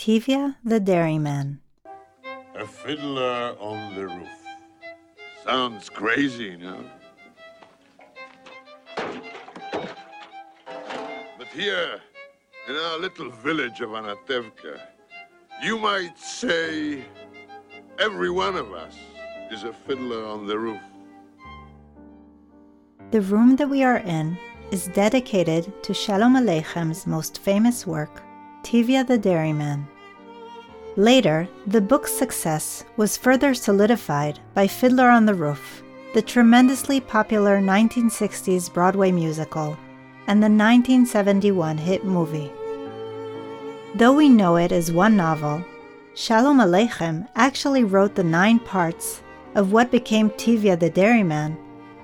Tevye the Dairyman. A fiddler on the roof. Sounds crazy, no? But here, in our little village of Anatevka, you might say every one of us is a fiddler on the roof. The room that we are in is dedicated to Shalom Aleichem's most famous work, Tevye the Dairyman. Later, the book's success was further solidified by Fiddler on the Roof, the tremendously popular 1960s Broadway musical, and the 1971 hit movie. Though we know it as one novel, Shalom Aleichem actually wrote the nine parts of what became Tevye the Dairyman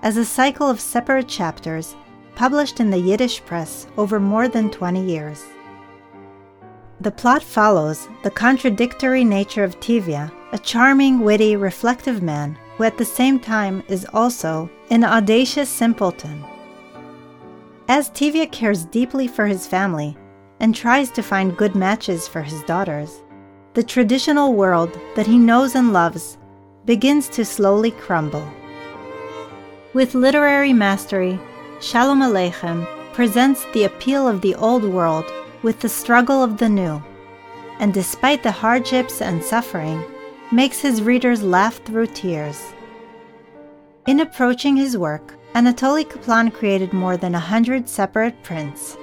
as a cycle of separate chapters published in the Yiddish press over more than 20 years. The plot follows the contradictory nature of Tevye, a charming, witty, reflective man who at the same time is also an audacious simpleton. As Tevye cares deeply for his family and tries to find good matches for his daughters, the traditional world that he knows and loves begins to slowly crumble. With literary mastery, Shalom Aleichem presents the appeal of the old world with the struggle of the new, and despite the hardships and suffering, makes his readers laugh through tears. In approaching his work, Anatoly Kaplan created more than a hundred separate prints.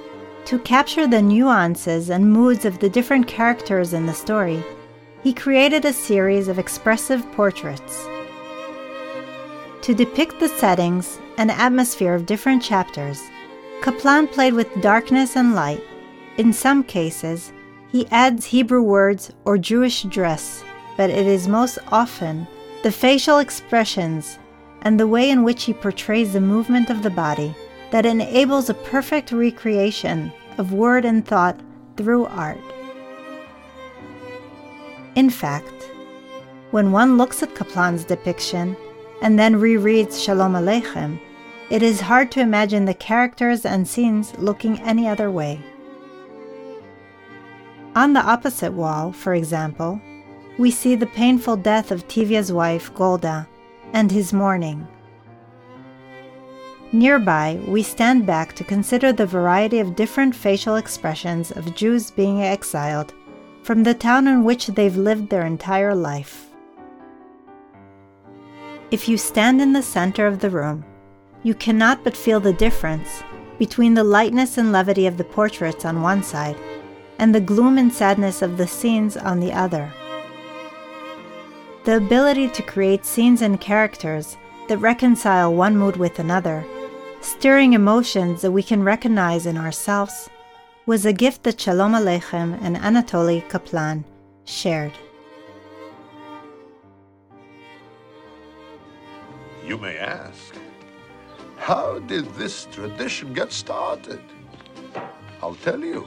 To capture the nuances and moods of the different characters in the story, he created a series of expressive portraits. To depict the settings and atmosphere of different chapters, Kaplan played with darkness and light. In some cases, he adds Hebrew words or Jewish dress, but it is most often the facial expressions and the way in which he portrays the movement of the body that enables a perfect recreation of word and thought through art. In fact, when one looks at Kaplan's depiction, and then rereads Shalom Aleichem, it is hard to imagine the characters and scenes looking any other way. On the opposite wall, for example, we see the painful death of Tevye's wife, Golda, and his mourning. Nearby, we stand back to consider the variety of different facial expressions of Jews being exiled from the town in which they've lived their entire life. If you stand in the center of the room, you cannot but feel the difference between the lightness and levity of the portraits on one side and the gloom and sadness of the scenes on the other. The ability to create scenes and characters that reconcile one mood with another, stirring emotions that we can recognize in ourselves, was a gift that Shalom Aleichem and Anatoly Kaplan shared. You may ask, how did this tradition get started? I'll tell you.